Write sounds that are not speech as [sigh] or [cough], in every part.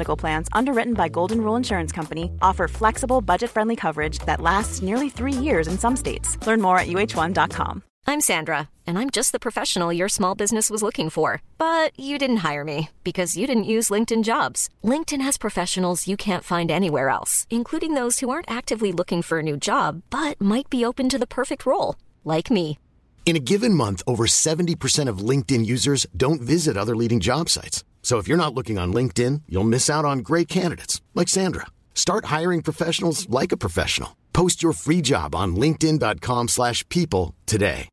Medical Plans, underwritten by Golden Rule Insurance Company, offer flexible, budget friendly coverage that lasts nearly three years in some states. Learn more at uh1.com. I'm Sandra, and I'm just the professional your small business was looking for. But you didn't hire me because you didn't use LinkedIn jobs. LinkedIn has professionals you can't find anywhere else, including those who aren't actively looking for a new job but might be open to the perfect role, like me. In a given month, over 70% of LinkedIn users don't visit other leading job sites. So if you're not looking on LinkedIn, you'll miss out on great candidates like Sandra. Start hiring professionals like a professional. Post your free job on linkedin.com/people today.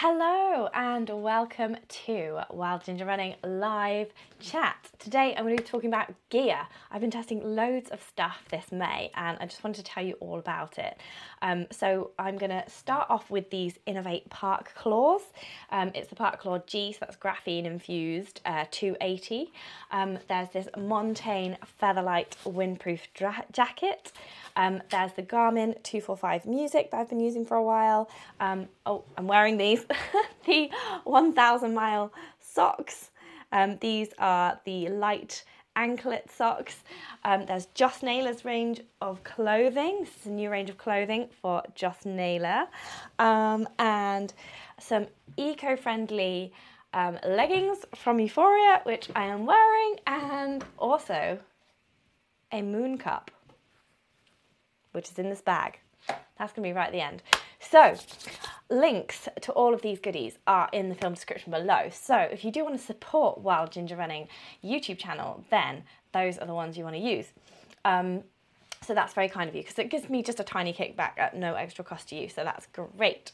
Hello and welcome to Wild Ginger Running live chat. Today I'm going to be talking about gear. I've been testing loads of stuff this May and I just wanted to tell you all about it. Um, so I'm going to start off with these Inov-8 Parkclaws. Um, it's the Parkclaw G, so that's graphene infused uh, 280. Um, there's this Montane Featherlite windproof jacket. Um, there's the Garmin 245 Music that I've been using for a while. Um, oh, I'm wearing these. [laughs] the 1000 mile socks. Um, these are the light anklet socks. Um, there's Joss Naylor's range of clothing. This is a new range of clothing for Joss Naylor. Um, and some eco-friendly um, leggings from Euphoria, which I am wearing, and also a Mooncup which is in this bag. That's going to be right at the end. So, links to all of these goodies are in the film description below. So, if you do want to support Wild Ginger Running YouTube channel, then those are the ones you want to use. Um, so that's very kind of you because it gives me just a tiny kickback at no extra cost to you. So that's great.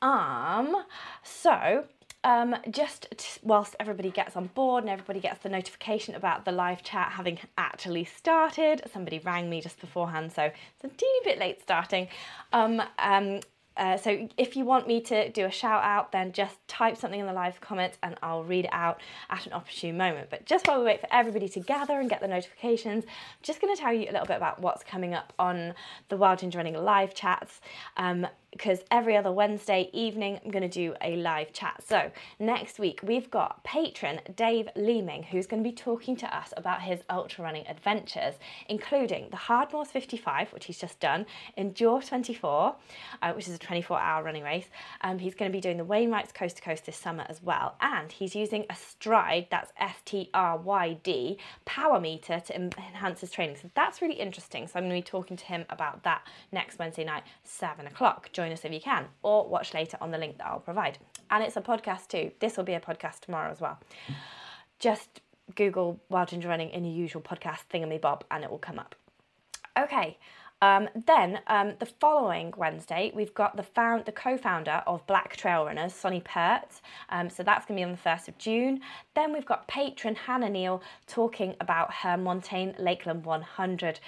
Um, so um, just t- whilst everybody gets on board and everybody gets the notification about the live chat having actually started, somebody rang me just beforehand, so it's a teeny bit late starting. Um, um, uh, so if you want me to do a shout out, then just type something in the live comments and I'll read it out at an opportune moment. But just while we wait for everybody to gather and get the notifications, I'm just going to tell you a little bit about what's coming up on the Wild Ginger Running live chats. Um, because every other Wednesday evening I'm going to do a live chat. So, next week we've got patron Dave Leeming who's going to be talking to us about his ultra running adventures, including the Hardmoors 55, which he's just done, Endure 24, uh, which is a 24 hour running race. Um, he's going to be doing the Wainwrights Coast to Coast this summer as well, and he's using a Stryd, that's S T R Y D, power meter to enhance his training. So, that's really interesting. So, I'm going to be talking to him about that next Wednesday night, 7 o'clock join us if you can, or watch later on the link that I'll provide. And it's a podcast too. This will be a podcast tomorrow as well. Just Google Wild Ginger Running in your usual podcast thingamy bob and it will come up. Okay. Um, then um, the following Wednesday, we've got the found the co-founder of Black Trail Runners, Sonny Pert. Um, so that's going to be on the first of June. Then we've got patron Hannah Neal talking about her Montane Lakeland 100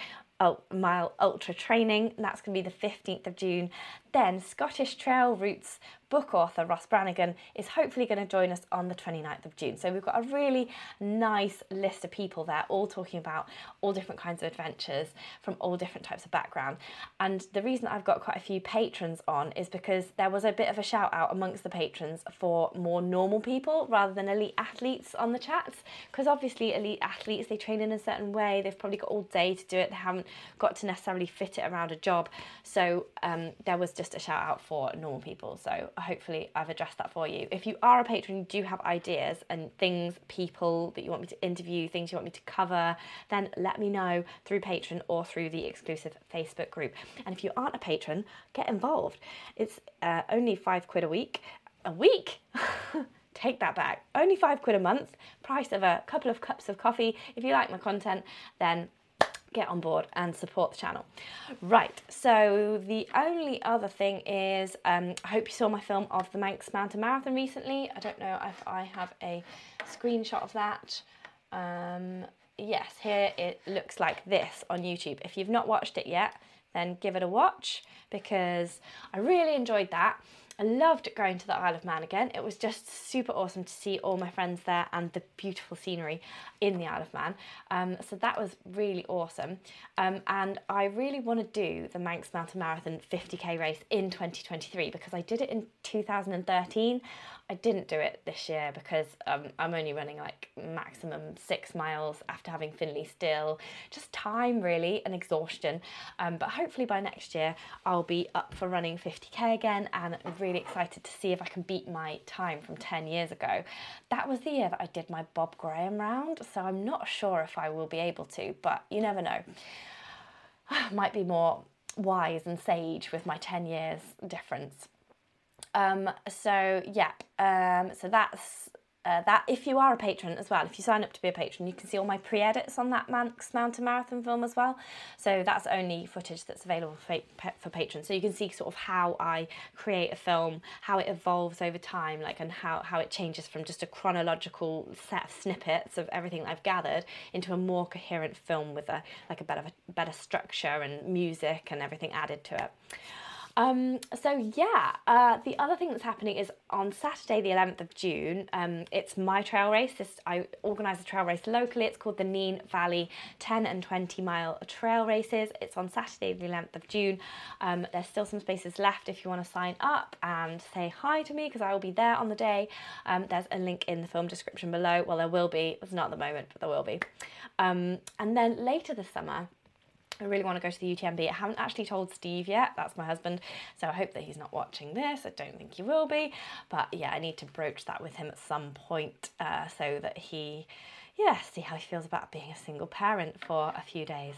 mile ultra training. That's going to be the 15th of June. Then Scottish Trail Routes book author Ross Brannigan is hopefully going to join us on the 29th of June. So we've got a really nice list of people there, all talking about all different kinds of adventures from all different types of background. And the reason I've got quite a few patrons on is because there was a bit of a shout out amongst the patrons for more normal people rather than elite athletes on the chats. Because obviously, elite athletes they train in a certain way, they've probably got all day to do it, they haven't got to necessarily fit it around a job. So um, there was just a shout out for normal people. So hopefully I've addressed that for you. If you are a patron, you do have ideas and things, people that you want me to interview, things you want me to cover, then let me know through Patreon or through the exclusive Facebook group. And if you aren't a patron, get involved. It's uh, only five quid a week. A week? [laughs] Take that back. Only five quid a month, price of a couple of cups of coffee. If you like my content, then get on board and support the channel. Right, so the only other thing is um, I hope you saw my film of the Manx Mountain Marathon recently. I don't know if I have a screenshot of that. Um, yes, here it looks like this on YouTube. If you've not watched it yet, then give it a watch because I really enjoyed that. I loved going to the Isle of Man again. It was just super awesome to see all my friends there and the beautiful scenery in the Isle of Man. Um, so that was really awesome. Um, and I really want to do the Manx Mountain Marathon 50k race in 2023 because I did it in 2013. I didn't do it this year because um, I'm only running like maximum six miles after having Finley still. Just time really and exhaustion. Um, but hopefully by next year I'll be up for running 50k again and really excited to see if I can beat my time from 10 years ago. That was the year that I did my Bob Graham round, so I'm not sure if I will be able to, but you never know. [sighs] Might be more wise and sage with my 10 years difference. Um, so yeah, um, so that's uh, that. If you are a patron as well, if you sign up to be a patron, you can see all my pre-edits on that Manx Mountain Marathon film as well. So that's only footage that's available for, for patrons. So you can see sort of how I create a film, how it evolves over time, like and how, how it changes from just a chronological set of snippets of everything that I've gathered into a more coherent film with a like a better better structure and music and everything added to it. Um, so yeah, uh, the other thing that's happening is on Saturday, the 11th of June, um, it's my trail race. This, I organise a trail race locally. It's called the Nene Valley 10 and 20 mile trail races. It's on Saturday, the 11th of June. Um, there's still some spaces left if you want to sign up and say hi to me because I will be there on the day. Um, there's a link in the film description below. Well, there will be. It's not at the moment, but there will be. Um, and then later this summer, I really want to go to the UTMB. I haven't actually told Steve yet, that's my husband, so I hope that he's not watching this. I don't think he will be, but yeah, I need to broach that with him at some point uh, so that he, yeah, see how he feels about being a single parent for a few days.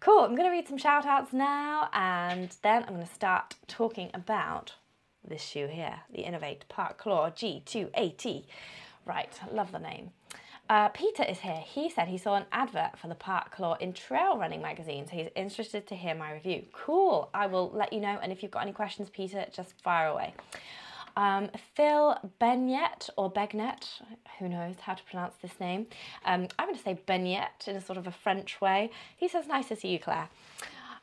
Cool, I'm going to read some shout outs now and then I'm going to start talking about this shoe here, the Inov-8 Parkclaw G 280. Right, love the name. Uh, Peter is here. He said he saw an advert for the Parkclaw in Trail Running magazine, so he's interested to hear my review. Cool. I will let you know, and if you've got any questions, Peter, just fire away. Um, Phil Benyet or Begnet, who knows how to pronounce this name. Um, I'm going to say Benyet in a sort of a French way. He says, Nice to see you, Claire.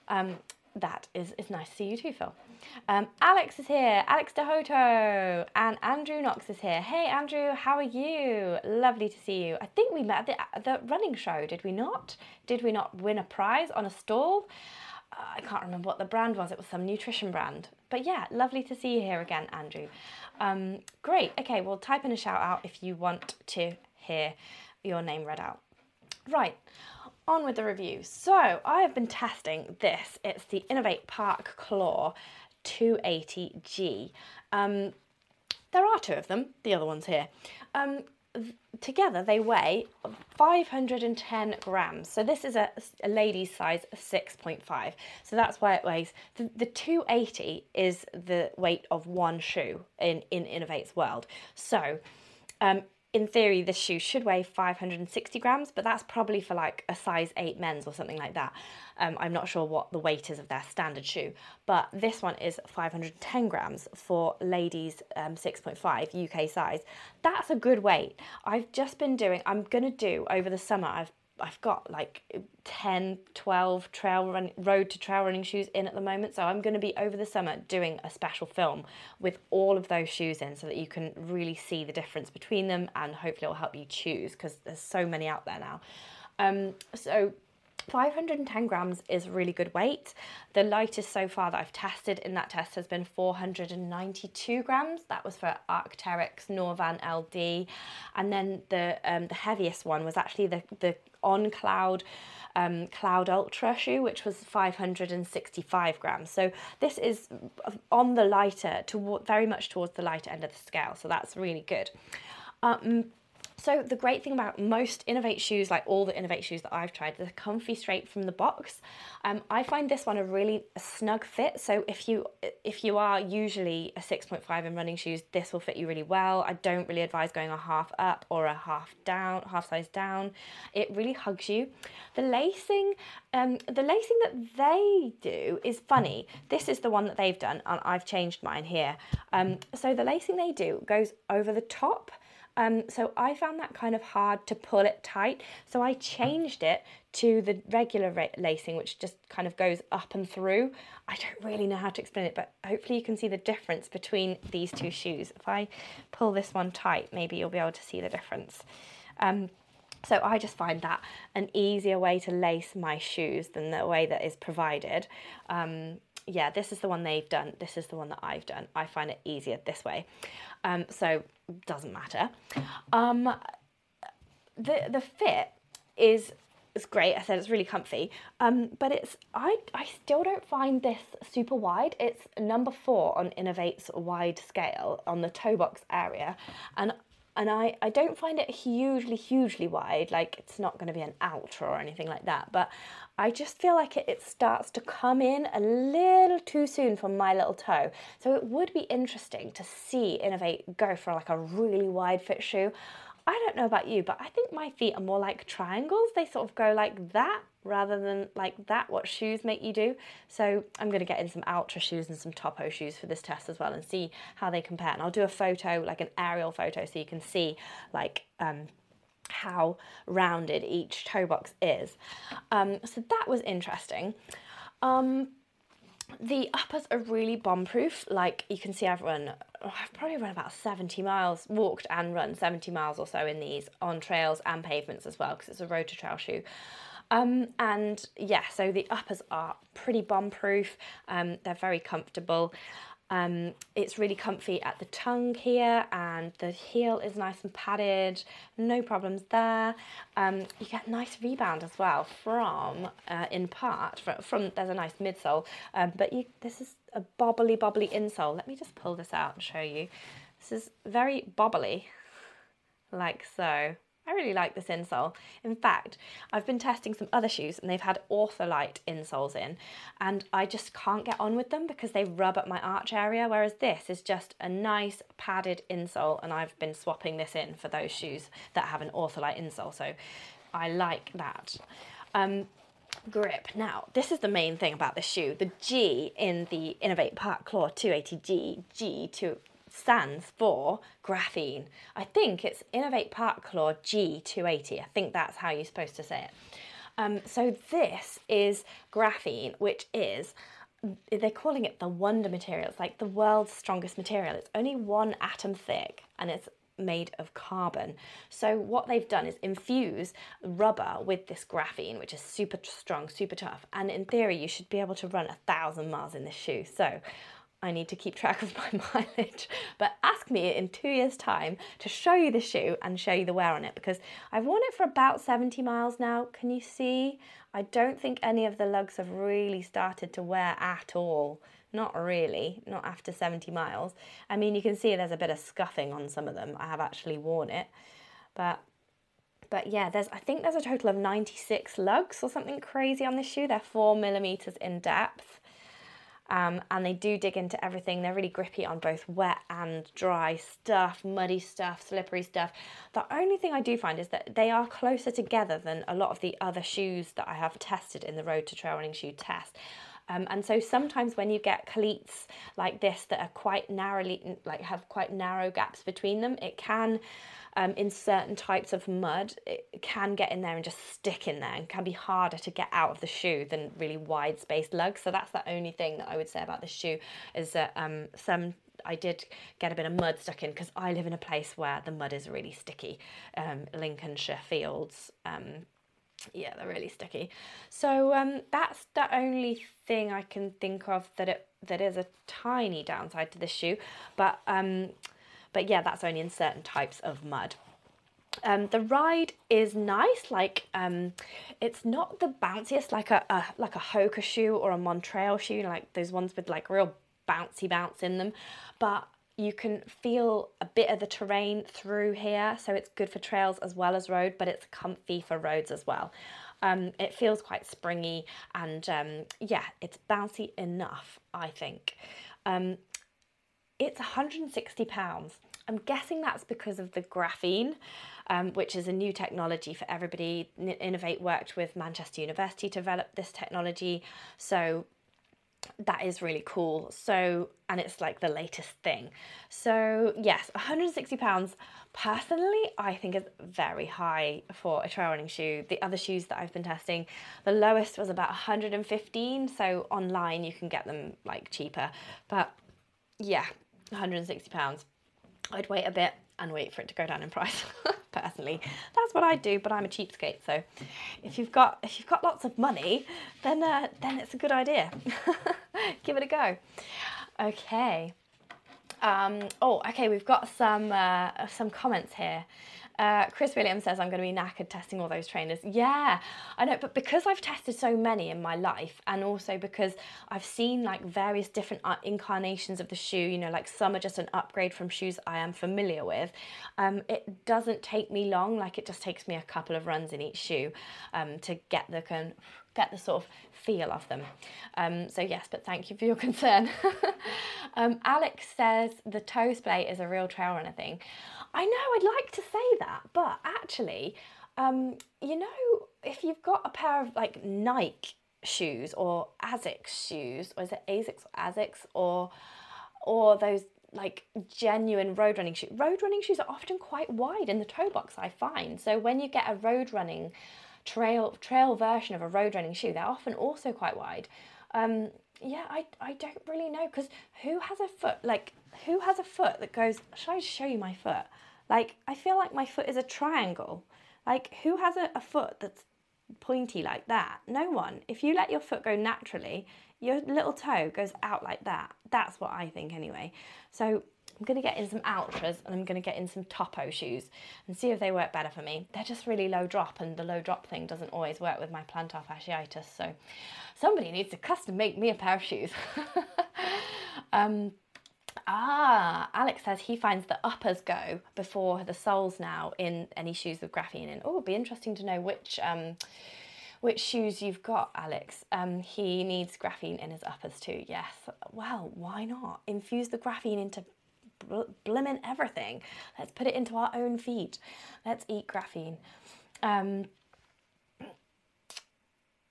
Um, that is, is nice to see you too, Phil. Um, Alex is here, Alex Dehoto, and Andrew Knox is here. Hey, Andrew, how are you? Lovely to see you. I think we met at the, the running show, did we not? Did we not win a prize on a stall? Uh, I can't remember what the brand was. It was some nutrition brand. But yeah, lovely to see you here again, Andrew. Um, great. Okay, well, type in a shout out if you want to hear your name read out. Right on with the review. So I have been testing this. It's the Inov-8 Parkclaw 280G. Um, there are two of them, the other one's here. Um, together they weigh 510 grams. So this is a, a lady's size 6.5. So that's why it weighs. The, the 280 is the weight of one shoe in, in Inov-8's world. So um, in theory, this shoe should weigh 560 grams, but that's probably for like a size 8 men's or something like that. Um, I'm not sure what the weight is of their standard shoe, but this one is 510 grams for ladies um, 6.5 UK size. That's a good weight. I've just been doing, I'm going to do over the summer, I've I've got like 10, 12 trail run, road to trail running shoes in at the moment. So I'm going to be over the summer doing a special film with all of those shoes in so that you can really see the difference between them and hopefully it'll help you choose because there's so many out there now. Um, so 510 grams is really good weight. The lightest so far that I've tested in that test has been 492 grams. That was for Arc'teryx Norvan LD. And then the um, the heaviest one was actually the, the On Cloud um, Cloud Ultra shoe, which was 565 grams. So this is on the lighter, to very much towards the lighter end of the scale. So that's really good. Um, so the great thing about most Inov-8 shoes, like all the Inov-8 shoes that I've tried, they're comfy straight from the box. Um, I find this one a really snug fit. So if you if you are usually a 6.5 in running shoes, this will fit you really well. I don't really advise going a half up or a half down, half size down. It really hugs you. The lacing, um, the lacing that they do is funny. This is the one that they've done, and I've changed mine here. Um, so the lacing they do goes over the top. Um, so I found that kind of hard to pull it tight. So I changed it to the regular lacing, which just kind of goes up and through. I don't really know how to explain it, but hopefully you can see the difference between these two shoes. If I pull this one tight, maybe you'll be able to see the difference. Um, so I just find that an easier way to lace my shoes than the way that is provided. Um, yeah, this is the one they've done. This is the one that I've done. I find it easier this way. Um, so doesn't matter. Um, the the fit is is great. I said it's really comfy. Um, but it's I I still don't find this super wide. It's number four on Inov-8's wide scale on the toe box area, and and I, I don't find it hugely, hugely wide, like it's not going to be an Altra or anything like that, but I just feel like it, it starts to come in a little too soon for my little toe. So it would be interesting to see Inov-8 go for like a really wide fit shoe. I don't know about you, but I think my feet are more like triangles. They sort of go like that rather than like that, what shoes make you do. So I'm to get in some Altra shoes and some Topo shoes for this test as well and see how they compare. And I'll do a photo, like an aerial photo, so you can see like um, how rounded each toe box is. Um, so that was interesting. Um, the uppers are really bomb-proof. Like you can see I've run, I've probably run about 70 miles, walked and run 70 miles or so in these on trails and pavements as well because it's a road to trail shoe. Um, and yeah, so the uppers are pretty bomb-proof. Um, they're very comfortable. Um, it's really comfy at the tongue here and the heel is nice and padded, no problems there. Um, you get nice rebound as well from, uh, in part, from, from, there's a nice midsole, um, but you, this is a bobbly bobbly insole. Let me just pull this out and show you. This is very bobbly, like so. I really like this insole. In fact, I've been testing some other shoes and they've had Ortholite insoles in and I just can't get on with them because they rub at my arch area, whereas this is just a nice padded insole and I've been swapping this in for those shoes that have an Ortholite insole, so I like that. Um, grip. Now, this is the main thing about this shoe. The G in the Inov-8 Parkclaw 280G, G2 stands for graphene. I think it's Inov-8 Parkclaw G280. I think that's how you're supposed to say it. Um, so this is graphene, which is they're calling it the wonder material. It's like the world's strongest material. It's only one atom thick and it's made of carbon. So what they've done is infuse rubber with this graphene, which is super strong, super tough. And in theory, you should be able to run a thousand miles in this shoe. So I need to keep track of my [laughs] mileage. But ask me in two years' time to show you the shoe and show you the wear on it because I've worn it for about 70 miles now. Can you see? I don't think any of the lugs have really started to wear at all. Not really, not after 70 miles. I mean, you can see there's a bit of scuffing on some of them. I have actually worn it. But but yeah, there's I think there's a total of 96 lugs or something crazy on this shoe. They're four millimeters in depth. Um, and they do dig into everything. They're really grippy on both wet and dry stuff, muddy stuff, slippery stuff. The only thing I do find is that they are closer together than a lot of the other shoes that I have tested in the Road to Trail Running Shoe test. Um, and so sometimes when you get cleats like this that are quite narrowly, like have quite narrow gaps between them, it can um, in certain types of mud, it can get in there and just stick in there and can be harder to get out of the shoe than really wide spaced lugs. So that's the only thing that I would say about this shoe is that um, some I did get a bit of mud stuck in because I live in a place where the mud is really sticky. Um, Lincolnshire fields, um, yeah, they're really sticky. So um, that's the only thing I can think of that it that is a tiny downside to this shoe, but um, but yeah, that's only in certain types of mud. Um, the ride is nice, like um, it's not the bounciest like a, a like a Hoka shoe or a Montreal shoe, like those ones with like real bouncy bounce in them, but you can feel a bit of the terrain through here, so it's good for trails as well as road, but it's comfy for roads as well. Um, it feels quite springy and um, yeah, it's bouncy enough, I think. Um, it's 160 pounds. I'm guessing that's because of the graphene, um, which is a new technology for everybody. Inov-8 worked with Manchester University to develop this technology. So that is really cool. So, and it's like the latest thing. So, yes, 160 pounds personally I think is very high for a trail running shoe. The other shoes that I've been testing, the lowest was about 115. So, online you can get them like cheaper. But yeah, 160 pounds. I'd wait a bit and wait for it to go down in price. [laughs] Personally, that's what I do. But I'm a cheapskate, so if you've got if you've got lots of money, then uh, then it's a good idea. [laughs] Give it a go. Okay. Um, oh, okay. We've got some uh, some comments here. Uh, Chris Williams says I'm going to be knackered testing all those trainers. Yeah, I know, but because I've tested so many in my life, and also because I've seen like various different uh, incarnations of the shoe, you know, like some are just an upgrade from shoes I am familiar with. Um, it doesn't take me long. Like it just takes me a couple of runs in each shoe um, to get the get the sort of feel of them. Um, so yes, but thank you for your [laughs] concern. [laughs] um, Alex says the toe splay is a real trail runner thing. I know I'd like to say that, but actually, um, you know, if you've got a pair of like Nike shoes or Asics shoes, or is it Asics or Asics or or those like genuine road running shoes. Road running shoes are often quite wide in the toe box, I find. So when you get a road running trail trail version of a road running shoe, they're often also quite wide. Um, yeah, I, I don't really know because who has a foot like who has a foot that goes? Should I show you my foot? Like I feel like my foot is a triangle. Like who has a, a foot that's pointy like that? No one. If you let your foot go naturally, your little toe goes out like that. That's what I think anyway. So I'm to get in some Altras and I'm to get in some Topo shoes and see if they work better for me. They're just really low drop and the low drop thing doesn't always work with my plantar fasciitis. So somebody needs to custom make me a pair of shoes. [laughs] um, ah, Alex says he finds the uppers go before the soles now in any shoes with graphene in. Oh, it'd be interesting to know which... Um, which shoes you've got, Alex. Um, he needs graphene in his uppers too, yes. Well, why not? Infuse the graphene into blimmin' everything. Let's put it into our own feet. Let's eat graphene. Um,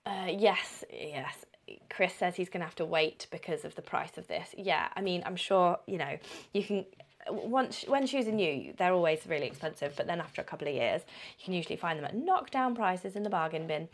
uh, yes, yes. Chris says he's going to have to wait because of the price of this. Yeah, I mean, I'm sure, you know, you can once when shoes are new, they're always really expensive, but then after a couple of years, you can usually find them at knockdown prices in the bargain bin.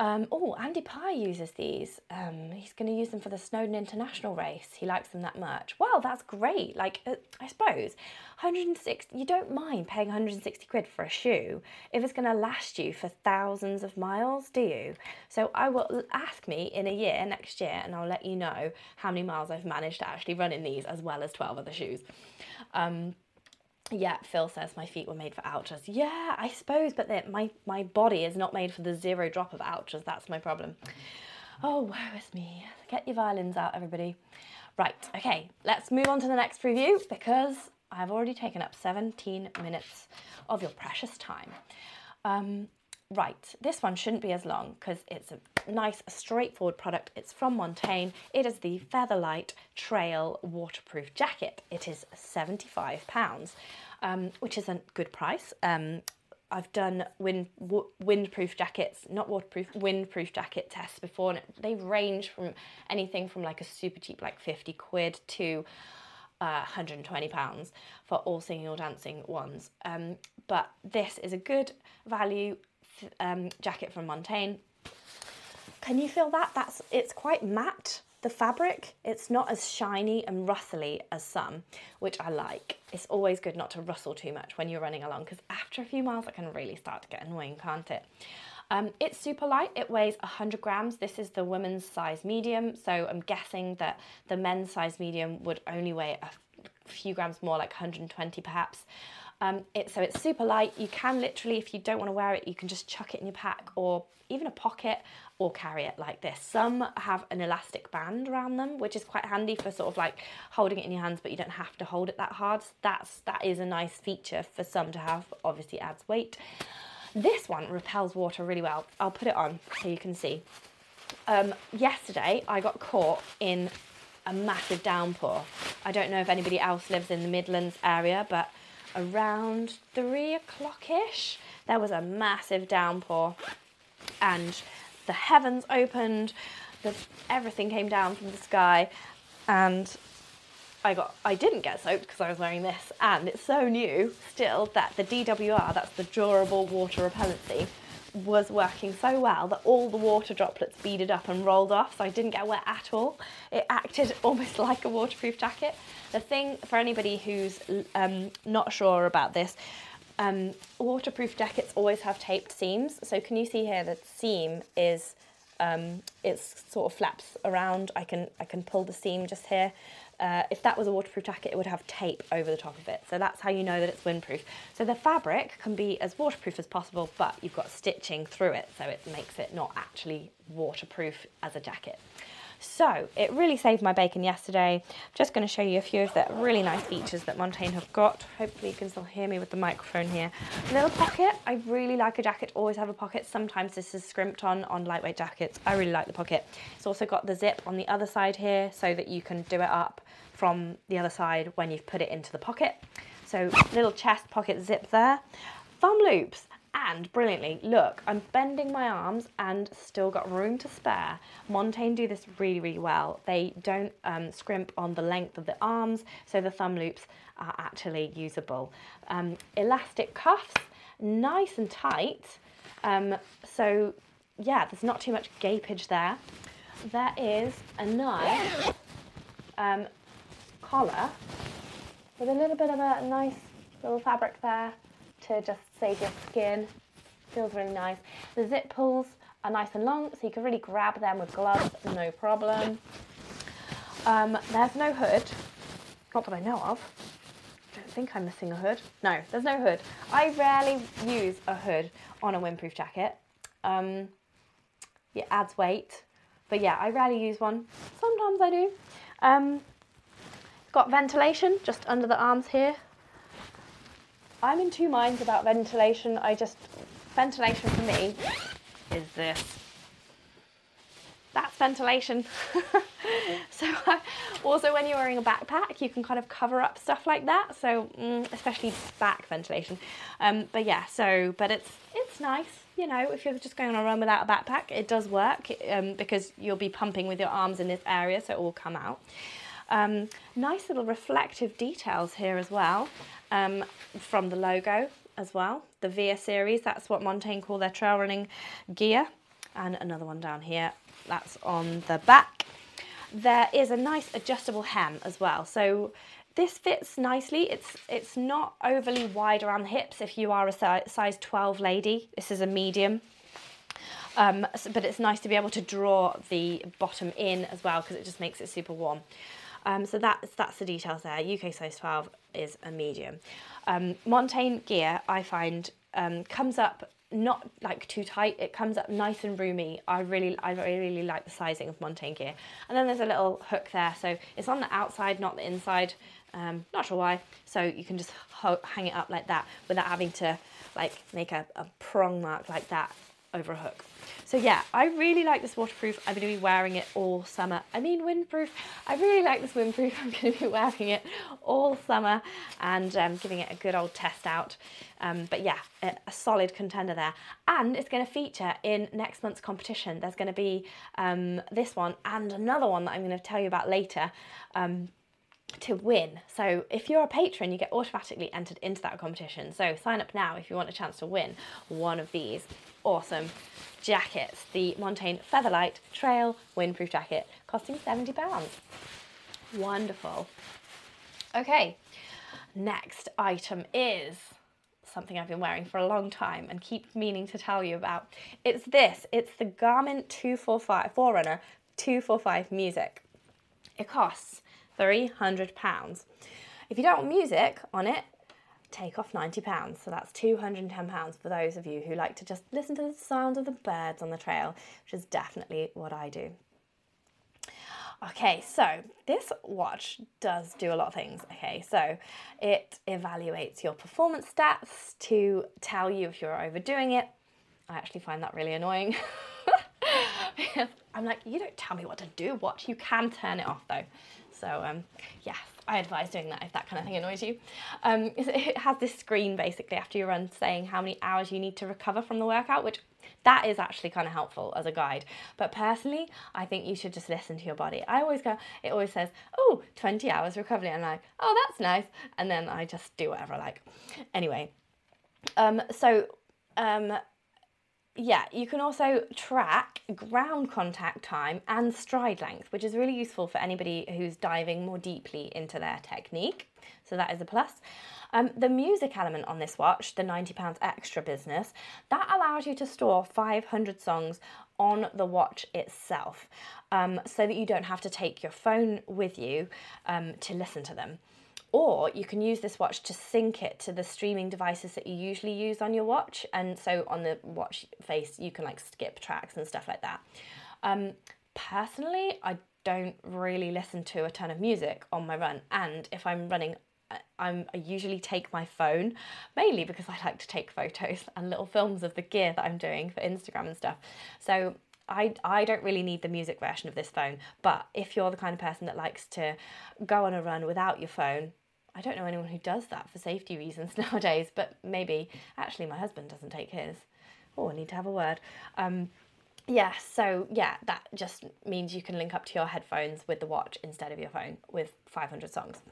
Um, oh, Andy Pye uses these. Um, he's going to use them for the Snowdon International race. He likes them that much. Well, that's great. Like, uh, I suppose 160. You don't mind paying 160 quid for a shoe if it's going to last you for thousands of miles, do you? So I will ask me in a year next year, and I'll let you know how many miles I've managed to actually run in these, as well as 12 other shoes. Um, yeah, Phil says my feet were made for Altras. Yeah, I suppose, but my, my body is not made for the zero drop of Altras. That's my problem. Oh, woe is me. Get your violins out, everybody. Right, okay, let's move on to the next review because I've already taken up 17 minutes of your precious time. Um, Right, this one shouldn't be as long because it's a nice, straightforward product. It's from Montane. It is the Featherlite Trail Waterproof Jacket. It is £75, um, which is a good price. Um, I've done wind windproof jackets, not waterproof, windproof jacket tests before, and they range from anything from like a super cheap, like 50 quid, to uh, 120 pounds for all singing or dancing ones. Um, but this is a good value um, jacket from Montane. Can you feel that? That's It's quite matte, the fabric. It's not as shiny and rustly as some, which I like. It's always good not to rustle too much when you're running along because after a few miles it can really start to get annoying, can't it? Um, it's super light, it weighs 100 grams. This is the women's size medium, so I'm guessing that the men's size medium would only weigh a few grams more, like 120 perhaps. Um, it, so it's super light. You can literally, if you don't want to wear it, you can just chuck it in your pack or even a pocket. or carry it like this. Some have an elastic band around them, which is quite handy for sort of like holding it in your hands, but you don't have to hold it that hard. That's that is a nice feature for some to have. Obviously adds weight. This one repels water really well. I'll put it on so you can see. Um, yesterday I got caught in a massive downpour. I don't know if anybody else lives in the Midlands area, but around three o'clock ish, there was a massive downpour and the heavens opened, the, everything came down from the sky, and I got I didn't get soaked because I was wearing this, and it's so new still that the DWR, that's the durable water repellency, was working so well that all the water droplets beaded up and rolled off, so I didn't get wet at all. It acted [laughs] almost like a waterproof jacket. The thing for anybody who's um, not sure about this, um, waterproof jackets always have taped seams. So can you see here that seam is um, it's sort of flaps around. I can I can pull the seam just here. Uh, if that was a waterproof jacket, it would have tape over the top of it. So that's how you know that it's windproof. So the fabric can be as waterproof as possible, but you've got stitching through it, so it makes it not actually waterproof as a jacket. So it really saved my bacon yesterday. I'm just going to show you a few of the really nice features that Montane have got. Hopefully you can still hear me with the microphone here. Little pocket. I really like a jacket. Always have a pocket. Sometimes this is scrimped on on lightweight jackets. I really like the pocket. It's also got the zip on the other side here so that you can do it up from the other side when you've put it into the pocket. So little chest pocket zip there. Thumb loops. And brilliantly, look, I'm bending my arms and still got room to spare. Montane do this really, really well. They don't um, scrimp on the length of the arms, so the thumb loops are actually usable. Um, elastic cuffs, nice and tight. Um, so yeah, there's not too much gapage there. There is a nice um, collar with a little bit of a nice little fabric there to just save your skin. Feels really nice. The zip pulls are nice and long, so you can really grab them with gloves, no problem. Um, there's no hood, not that I know of. I don't think I'm missing a hood. No, there's no hood. I rarely use a hood on a windproof jacket. Um, it adds weight, but yeah, I rarely use one. Sometimes I do. Um, got ventilation just under the arms here, I'm in two minds about ventilation. I just, ventilation for me is this. That's ventilation. [laughs] so [laughs] also when you're wearing a backpack, you can kind of cover up stuff like that. So mm, especially back ventilation. Um, but yeah, so, but it's, it's nice. You know, if you're just going on a run without a backpack, it does work um, because you'll be pumping with your arms in this area, so it will come out. Um, nice little reflective details here as well um, from the logo as well. The Via series, that's what Montane call their trail running gear. And another one down here, that's on the back. There is a nice adjustable hem as well. So this fits nicely. It's it's not overly wide around the hips if you are a size 12 lady. This is a medium. Um, but it's nice to be able to draw the bottom in as well because it just makes it super warm. Um, so that's, that's the details there. UK size 12 is a medium. Um, Montane gear, I find, um, comes up not like too tight. It comes up nice and roomy. I really, I really really like the sizing of Montane gear. And then there's a little hook there. So it's on the outside, not the inside. Um, not sure why. So you can just hang it up like that without having to like make a, a prong mark like that over a hook. So yeah, I really like this waterproof. I'm going to be wearing it all summer. I mean windproof. I really like this windproof. [laughs] I'm going to be wearing it all summer and um, giving it a good old test out. Um, but yeah, a, a, solid contender there. And it's going to feature in next month's competition. There's going to be um, this one and another one that I'm going to tell you about later um, to win. So if you're a patron, you get automatically entered into that competition. So sign up now if you want a chance to win one of these awesome jackets. The Montane Featherlite Trail Windproof Jacket costing £70. Wonderful. Okay, next item is something I've been wearing for a long time and keep meaning to tell you about. It's this, it's the Garmin 245 Forerunner 245 Music. It costs £300. If you don't want music on it, take off £90. So that's £210 for those of you who like to just listen to the sound of the birds on the trail, which is definitely what I do. Okay, so this watch does do a lot of things. Okay, so it evaluates your performance stats to tell you if you're overdoing it. I actually find that really annoying. [laughs] I'm like, you don't tell me what to do, watch. You can turn it off though. So, um, yes, I advise doing that if that kind of thing annoys you. Um, [laughs] it has this screen basically after you run saying how many hours you need to recover from the workout, which that is actually kind of helpful as a guide. But personally, I think you should just listen to your body. I always go, it always says, oh, 20 hours recovery. I'm like, oh, that's nice. And then I just do whatever I like. Anyway, um, so um, yeah, you can also track ground contact time and stride length, which is really useful for anybody who's diving more deeply into their technique. So that is a plus. Um, the music element on this watch, the £90 extra business, that allows you to store 500 songs on the watch itself um, so that you don't have to take your phone with you um, to listen to them. Or you can use this watch to sync it to the streaming devices that you usually use on your watch. And so on the watch face, you can like skip tracks and stuff like that. Um, personally, I don't really listen to a ton of music on my run. And if I'm running, I'm, I usually take my phone, mainly because I like to take photos and little films of the gear that I'm doing for Instagram and stuff. So I, I don't really need the music version of this phone, but if you're the kind of person that likes to go on a run without your phone, I don't know anyone who does that for safety reasons [laughs] nowadays, but maybe actually my husband doesn't take his. Oh, I need to have a word. Um, yeah, so yeah, that just means you can link up to your headphones with the watch instead of your phone with 500 songs.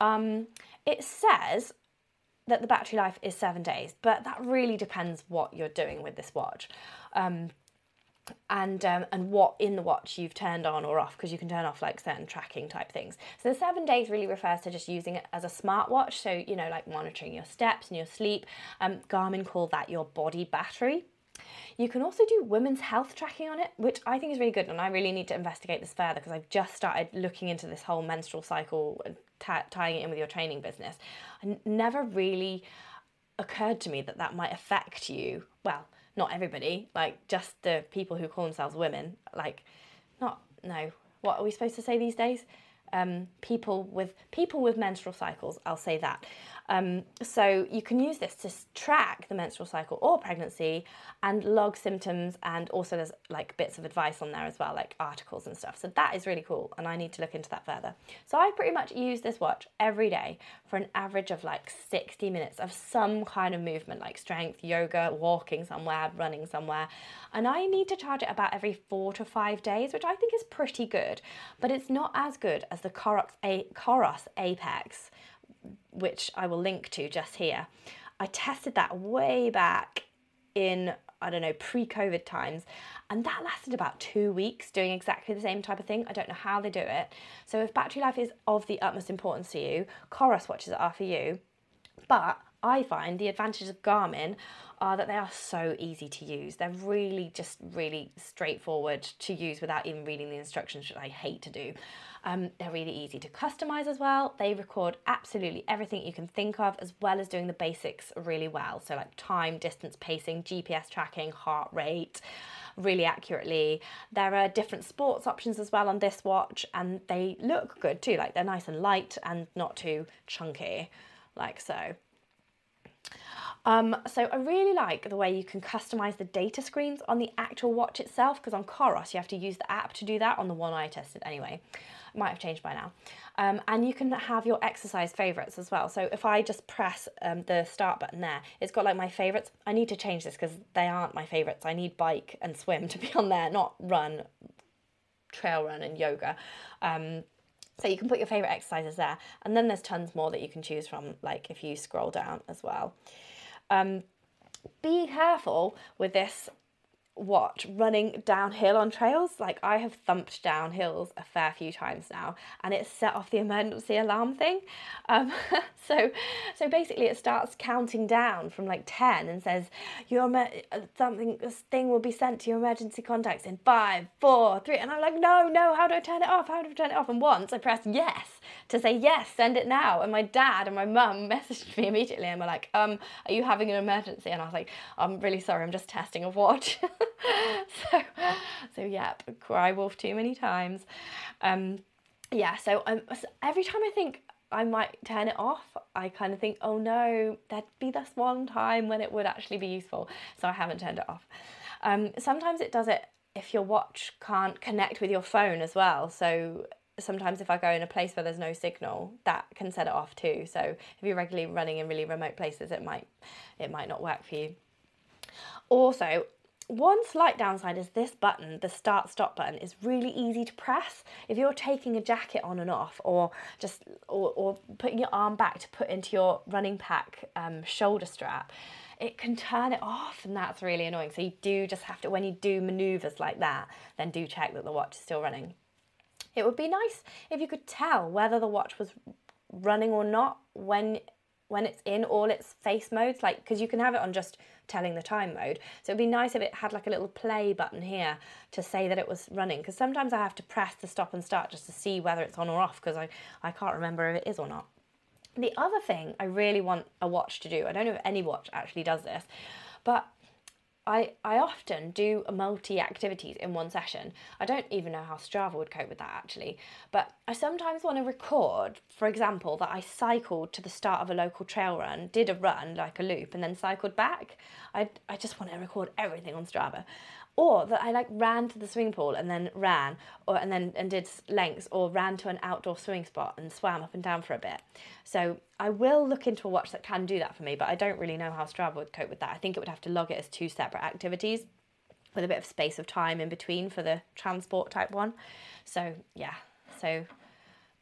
Um, it says that the battery life is seven days, but that really depends what you're doing with this watch. Um, and um, and what in the watch you've turned on or off because you can turn off like certain tracking type things. So the seven days really refers to just using it as a smartwatch. So you know like monitoring your steps and your sleep. Um, Garmin call that your body battery. You can also do women's health tracking on it, which I think is really good, and I really need to investigate this further because I've just started looking into this whole menstrual cycle, tying it in with your training business. I never really occurred to me that that might affect you. Well, not everybody, like just the people who call themselves women, like not no. What are we supposed to say these days? Um, people with people with menstrual cycles. I'll say that. Um, so you can use this to track the menstrual cycle or pregnancy and log symptoms and also there's like bits of advice on there as well, like articles and stuff. So that is really cool and I need to look into that further. So I pretty much use this watch every day for an average of like 60 minutes of some kind of movement like strength, yoga, walking somewhere, running somewhere. And I need to charge it about every four to five days, which I think is pretty good, but it's not as good as the Coros, Apex which I will link to just here. I tested that way back in, I don't know, pre COVID times, and that lasted about two weeks doing exactly the same type of thing. I don't know how they do it. So, if battery life is of the utmost importance to you, Coros watches are for you. But I find the advantages of Garmin are that they are so easy to use. They're really just really straightforward to use without even reading the instructions, which I hate to do. Um, they're really easy to customize as well. They record absolutely everything you can think of, as well as doing the basics really well. So, like time, distance, pacing, GPS tracking, heart rate really accurately. There are different sports options as well on this watch, and they look good too. Like they're nice and light and not too chunky, like so. Um, so I really like the way you can customize the data screens on the actual watch itself because on Coros you have to use the app to do that on the one I tested anyway might have changed by now. Um, and you can have your exercise favorites as well. So if I just press um, the start button there, it's got like my favorites. I need to change this because they aren't my favorites. I need bike and swim [laughs] to be on there, not run, trail run, and yoga. Um, so you can put your favorite exercises there, and then there's tons more that you can choose from. Like if you scroll down as well. Um, be careful with this watch running downhill on trails. Like I have thumped down hills a fair few times now, and it set off the emergency alarm thing. Um, [laughs] so, so basically, it starts counting down from like ten and says your something this thing will be sent to your emergency contacts in five, four, three, and I'm like, no, no, how do I turn it off? How do I turn it off? And once I press yes, to say yes, send it now. And my dad and my mum [laughs] messaged me immediately and were like, um, are you having an emergency? And I was like, I'm really sorry, I'm just testing a watch. [laughs] so, so yeah, cry wolf too many times. Um, yeah, so um, every time I think I might turn it off, I kind of think, oh no, there'd be this one time when it would actually be useful. So I haven't turned it off. Um, sometimes it does it if your watch can't connect with your phone as well. So sometimes if I go in a place where there's no signal, that can set it off too. So if you're regularly running in really remote places, it might it might not work for you. Also, one slight downside is this button, the start stop button, is really easy to press. If you're taking a jacket on and off or just or, or putting your arm back to put into your running pack um, shoulder strap, it can turn it off and that's really annoying. So you do just have to, when you do maneuvers like that, then do check that the watch is still running. It would be nice if you could tell whether the watch was running or not when when it's in all its face modes like because you can have it on just telling the time mode so it'd be nice if it had like a little play button here to say that it was running because sometimes I have to press the stop and start just to see whether it's on or off because I, I can't remember if it is or not. The other thing I really want a watch to do, I don't know if any watch actually does this, but I, I often do multi activities in one session. I don't even know how Strava would cope with that actually, but I sometimes want to record, for example, that I cycled to the start of a local trail run, did a run like a loop, and then cycled back. I, I just want to record everything on Strava or that I like ran to the swimming pool and then ran or and then and did lengths or ran to an outdoor swimming spot and swam up and down for a bit. So I will look into a watch that can do that for me, but I don't really know how Strava would cope with that. I think it would have to log it as two separate activities with a bit of space of time in between for the transport type one. So yeah, so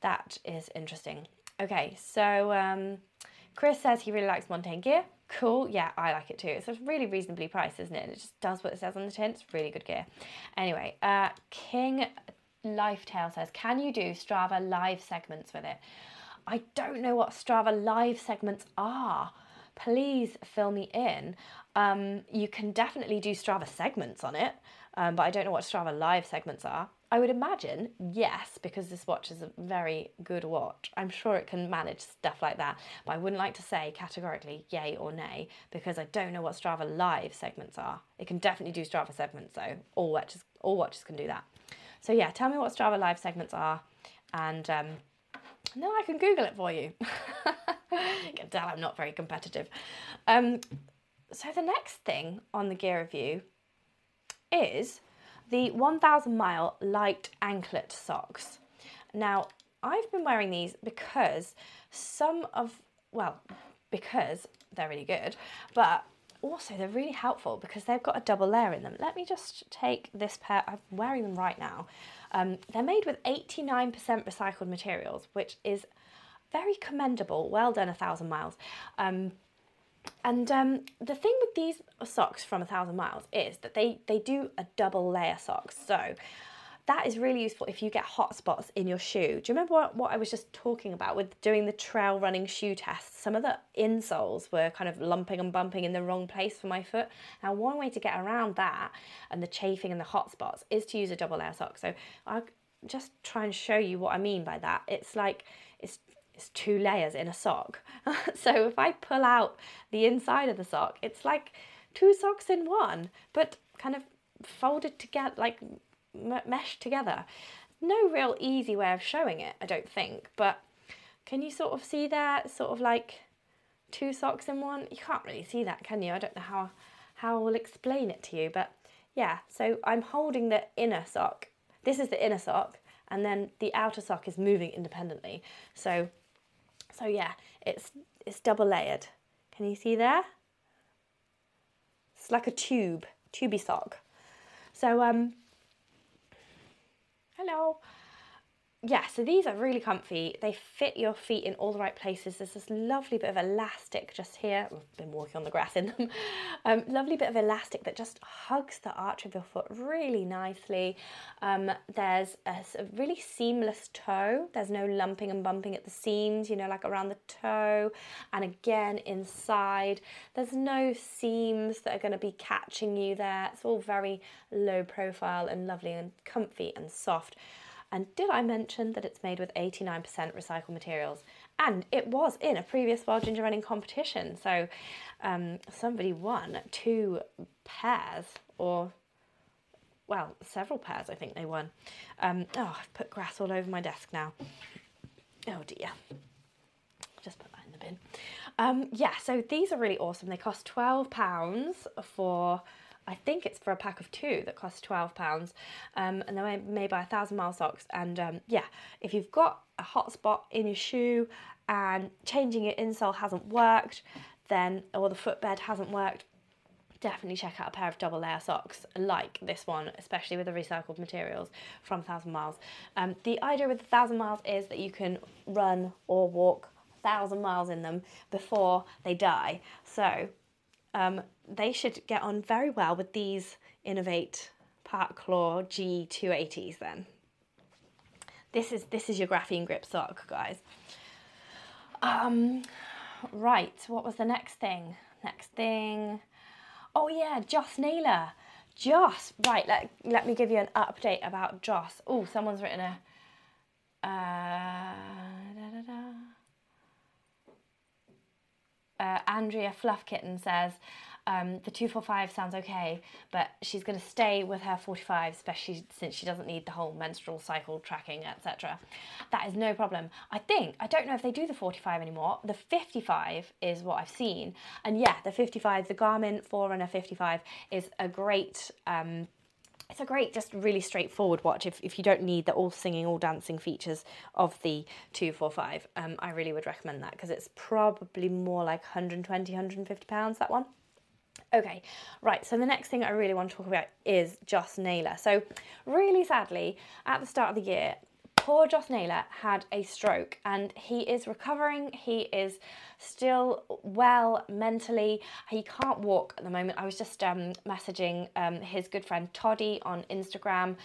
that is interesting. Okay, so um, Chris says he really likes Montane gear. Cool, yeah, I like it too. It's really reasonably priced, isn't it? It just does what it says on the tin. It's really good gear. Anyway, uh, King Lifetail says, can you do Strava live segments with it? I don't know what Strava live segments are. Please fill me in. Um, you can definitely do Strava segments on it, um, but I don't know what Strava live segments are. I would imagine yes, because this watch is a very good watch. I'm sure it can manage stuff like that, but I wouldn't like to say categorically yay or nay because I don't know what Strava live segments are. It can definitely do Strava segments though. All watches, all watches can do that. So yeah, tell me what Strava live segments are, and um, then I can Google it for you. you [laughs] can tell I'm not very competitive. Um, so the next thing on the gear review is the 1000 mile Lite anklet socks. Now, I've been wearing these because some of, well, because they're really good, but also they're really helpful because they've got a double layer in them. Let me just take this pair, I'm wearing them right now. Um, they're made with 89% recycled materials, which is very commendable. Well done, a thousand miles. Um, and um, the thing with these socks from a thousand miles is that they, they do a double layer socks. So that is really useful if you get hot spots in your shoe. Do you remember what, what I was just talking about with doing the trail running shoe test? Some of the insoles were kind of lumping and bumping in the wrong place for my foot. Now, one way to get around that and the chafing and the hot spots is to use a double layer sock. So I'll just try and show you what I mean by that. It's like, it's it's two layers in a sock. [laughs] so if I pull out the inside of the sock, it's like two socks in one, but kind of folded together, like meshed together. No real easy way of showing it, I don't think, but can you sort of see that? Sort of like two socks in one? You can't really see that, can you? I don't know how, how I will explain it to you, but yeah, so I'm holding the inner sock. This is the inner sock, and then the outer sock is moving independently. So so yeah, it's it's double layered. Can you see there? It's like a tube, tubey sock. So um hello yeah, so these are really comfy. They fit your feet in all the right places. There's this lovely bit of elastic just here. I've been walking on the grass in them. [laughs] Um, lovely bit of elastic that just hugs the arch of your foot really nicely. Um, there's a, a, really seamless toe. There's no lumping and bumping at the seams, you know, like around the toe. And again, inside, there's no seams that are going to be catching you there. It's all very low profile and lovely and comfy and soft. And did I mention that it's made with 89% recycled materials? And it was in a previous Wild Ginger Running competition. So um, somebody won two pairs, or well, several pairs, I think they won. Um, oh, I've put grass all over my desk now. Oh dear. Just put that in the bin. Um, yeah, so these are really awesome. They cost £12 for I think it's for a pack of two that costs twelve pounds, um, and they're made by a thousand mile socks. And um, yeah, if you've got a hot spot in your shoe and changing your insole hasn't worked, then or the footbed hasn't worked, definitely check out a pair of double layer socks like this one, especially with the recycled materials from Thousand Miles. Um, the idea with Thousand Miles is that you can run or walk thousand miles in them before they die. So um, they should get on very well with these Inov-8 Parkclaw G280s then. This is this is your graphene grip sock, guys. Um, right, what was the next thing? Next thing. Oh yeah, Joss Naylor. Joss, right, let, let me give you an update about Joss. Oh, someone's written a... Uh, uh, Andrea Fluffkitten says um, the 245 sounds okay, but she's going to stay with her 45, especially since she doesn't need the whole menstrual cycle tracking, etc. That is no problem. I think, I don't know if they do the 45 anymore. The 55 is what I've seen. And yeah, the 55, the Garmin Forerunner 55 is a great. Um, it's a great, just really straightforward watch if, if you don't need the all singing, all dancing features of the 245. Um, I really would recommend that because it's probably more like 120, 150 pounds, that one. Okay, right, so the next thing I really want to talk about is Joss Naylor. So, really sadly, at the start of the year, poor Joss Naylor had a stroke and he is recovering. He is still well mentally. He can't walk at the moment. I was just um, messaging um, his good friend Toddy on Instagram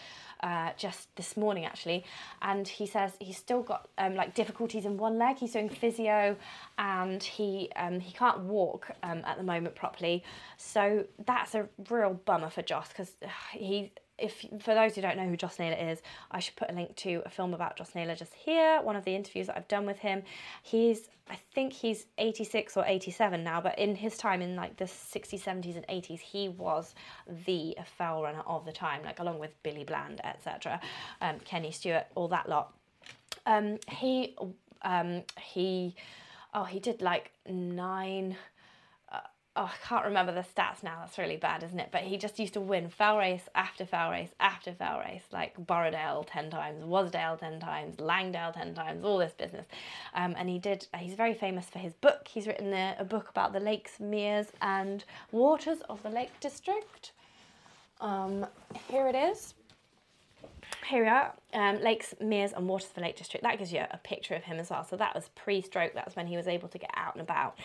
uh, just this morning actually, and he says he's still got um, like difficulties in one leg. He's doing physio and he um, he can't walk um, at the moment properly. So that's a real bummer for Joss because he if for those who don't know who Joss Naylor is, I should put a link to a film about Joss Naylor just here. One of the interviews that I've done with him. He's I think he's 86 or 87 now, but in his time in like the 60s, 70s, and 80s, he was the fell runner of the time, like along with Billy Bland, etc., um, Kenny Stewart, all that lot. Um, he um, he oh he did like nine oh, I can't remember the stats now. That's really bad, isn't it? But he just used to win fell race after fell race after fell race, like Borrowdale 10 times, Wasdale 10 times, Langdale 10 times, all this business. Um, and he did, he's very famous for his book. He's written a, a, book about the lakes, meres, and waters of the Lake District. Um, here it is. Here we are, um, lakes, meres, and waters the Lake District. That gives you a picture of him as well. So that was pre-stroke. That's when he was able to get out and about.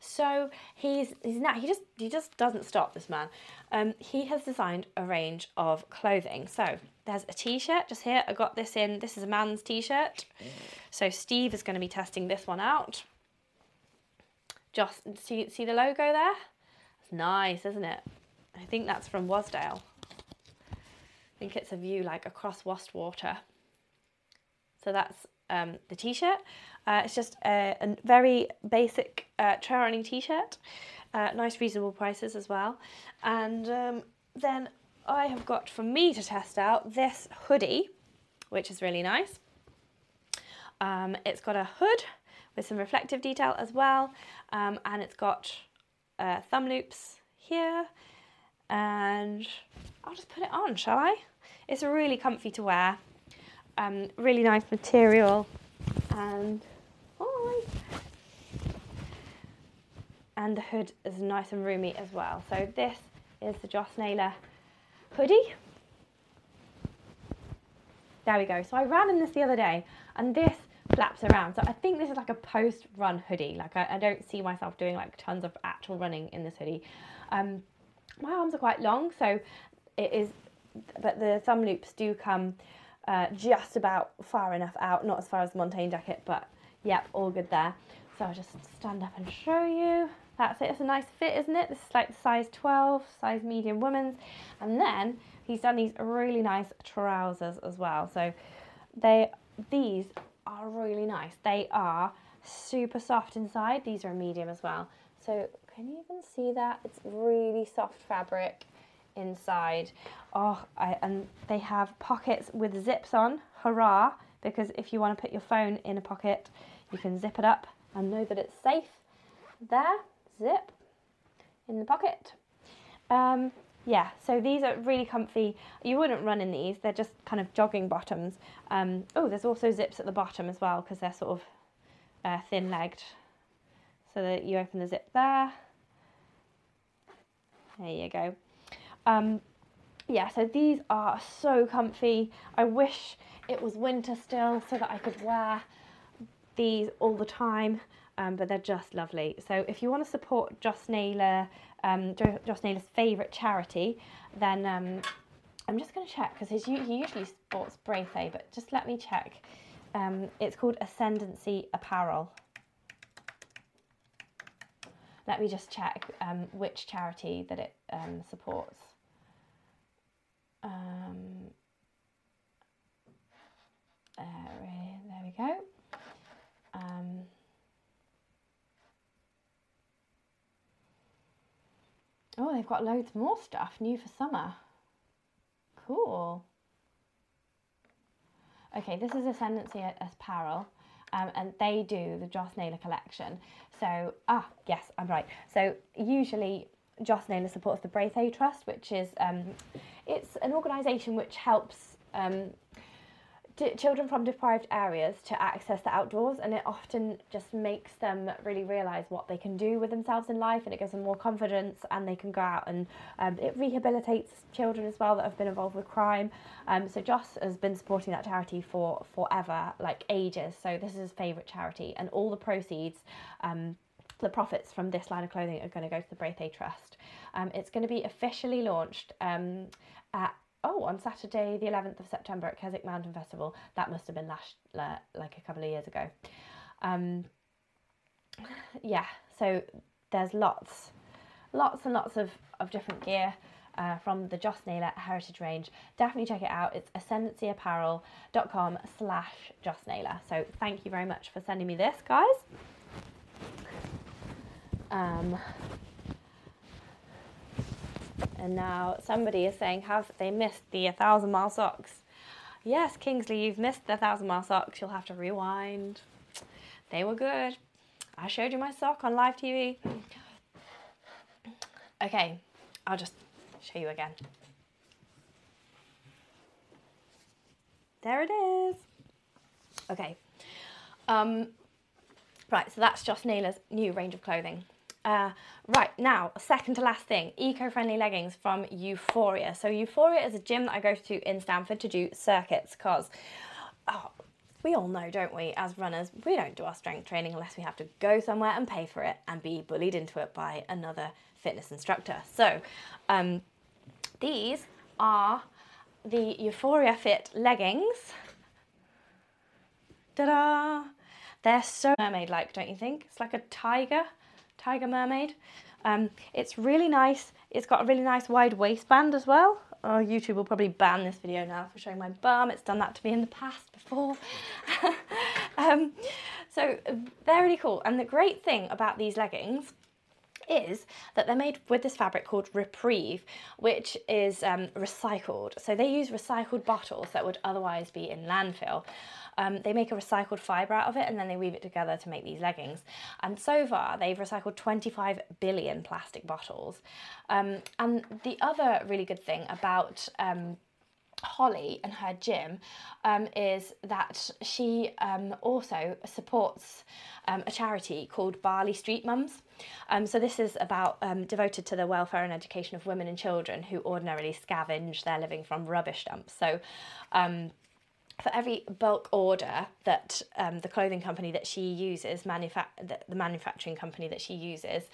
So he's he's now he just he just doesn't stop. This man. Um, he has designed a range of clothing. So there's a t-shirt just here. I got this in. This is a man's t-shirt. So Steve is going to be testing this one out. Just see see the logo there. It's nice, isn't it? I think that's from Wasdale. I think it's a view like across Wastwater. So that's um, the t-shirt. Uh, it's just a, a very basic uh, running t-shirt. Uh, nice reasonable prices as well. And um, then I have got for me to test out this hoodie, which is really nice. Um, it's got a hood with some reflective detail as well. Um, and it's got uh, thumb loops here. And I'll just put it on, shall I? It's really comfy to wear. Um, really nice material and hi. And the hood is nice and roomy as well. So this is the Joss Naylor hoodie. There we go. So I ran in this the other day and this flaps around. So I think this is like a post-run hoodie. Like I, I, don't see myself doing like tons of actual running in this hoodie. Um, my arms are quite long, so it is, but the thumb loops do come uh, just about far enough out, not as far as the Montane jacket, but yep, all good there. So I'll just stand up and show you. That's it, it's a nice fit, isn't it? This is like size 12, size medium women's. And then, he's done these really nice trousers as well. So they these are really nice. They are super soft inside. These are a medium as well. So can you even see that? It's really soft fabric inside. Oh, I, and they have pockets with zips on. Hurrah! Because if you want to put your phone in a pocket, you can zip it up and know that it's safe. There, zip in the pocket. Um, yeah, so these are really comfy. You wouldn't run in these, they're just kind of jogging bottoms. Um, oh, there's also zips at the bottom as well because they're sort of uh, thin legged. So that you open the zip there. There you go. Um, yeah, so these are so comfy. I wish it was winter still so that I could wear these all the time, um, but they're just lovely. So if you want to support Joss Naylor, um, Joss Naylor's favourite charity, then um, I'm just going to check because he usually sports Braithwaite, but just let me check. Um, it's called Ascendancy Apparel. Let me just check um, which charity that it um, supports. Um, uh, there we go. Um, oh, they've got loads more stuff new for summer. Cool. Okay, this is Ascendancy Apparel. Um, and they do the Joss Naylor collection. So, ah, yes, I'm right. So usually Joss Naylor supports the Braithwaite Trust, which is um, it's an organisation which helps um, children from deprived areas to access the outdoors, and it often just makes them really realise what they can do with themselves in life, and it gives them more confidence, and they can go out and um, it rehabilitates children as well that have been involved with crime. Um, so Joss has been supporting that charity for forever, like ages. So this is his favourite charity, and all the proceeds. The profits from this line of clothing are going to go to the Braithwaite Trust. Um, it's going to be officially launched um, at oh on Saturday the 11th of September at Keswick Mountain Festival. That must have been last like a couple of years ago. Um, yeah, so there's lots, lots and lots of, of different gear. Uh, from the Joss Naylor Heritage range. Definitely check it out. It's ascendancyapparel.com slash Joss Naylor. So thank you very much for sending me this, guys. Um, and now somebody is saying, have they missed the 1,000 mile socks? Yes, Kingsley, you've missed the 1,000 mile socks. You'll have to rewind. They were good. I showed you my sock on live TV. Okay, I'll just show you again. There it is. Okay. Um, right, so that's Joss Naylor's new range of clothing. Uh, right, now, second to last thing, eco-friendly leggings from Euphoria. So Euphoria is a gym that I go to in Stamford to do circuits because oh, we all know, don't we, as runners, we don't do our strength training unless we have to go somewhere and pay for it and be bullied into it by another fitness instructor. So um, these are the Euphoria Fitt leggings. Ta-da! They're so mermaid-like, don't you think? It's like a tiger Tiger Mermaid. Um, it's really nice. It's got a really nice wide waistband as well. Oh, YouTube will probably ban this video now for showing my bum. It's done that to me in the past before. [laughs] um, so they're really cool. And the great thing about these leggings is that they're made with this fabric called Repreve, which is um, recycled. So they use recycled bottles that would otherwise be in landfill. Um, they make a recycled fibre out of it and then they weave it together to make these leggings. And so far, they've recycled 25 billion plastic bottles. Um, and the other really good thing about um, Holly and her gym um, is that she um, also supports um, a charity called Bali Street Mums. Um, so this is about um, devoted to the welfare and education of women and children who ordinarily scavenge their living from rubbish dumps. So um, for every bulk order that um, the clothing company that she uses, manufa- the, the manufacturing company that she uses,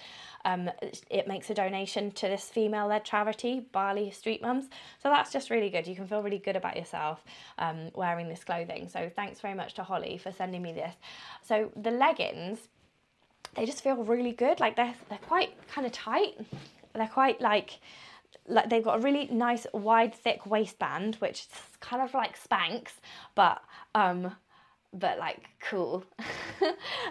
um, it makes a donation to this female led charity, Bali Street Mums. So that's just really good. You can feel really good about yourself um, wearing this clothing. So thanks very much to Holly for sending me this. So the leggings, they just feel really good. Like they're, they're quite kind of tight. They're quite like like they've got a really nice wide thick waistband which is kind of like Spanx but um but like cool. [laughs]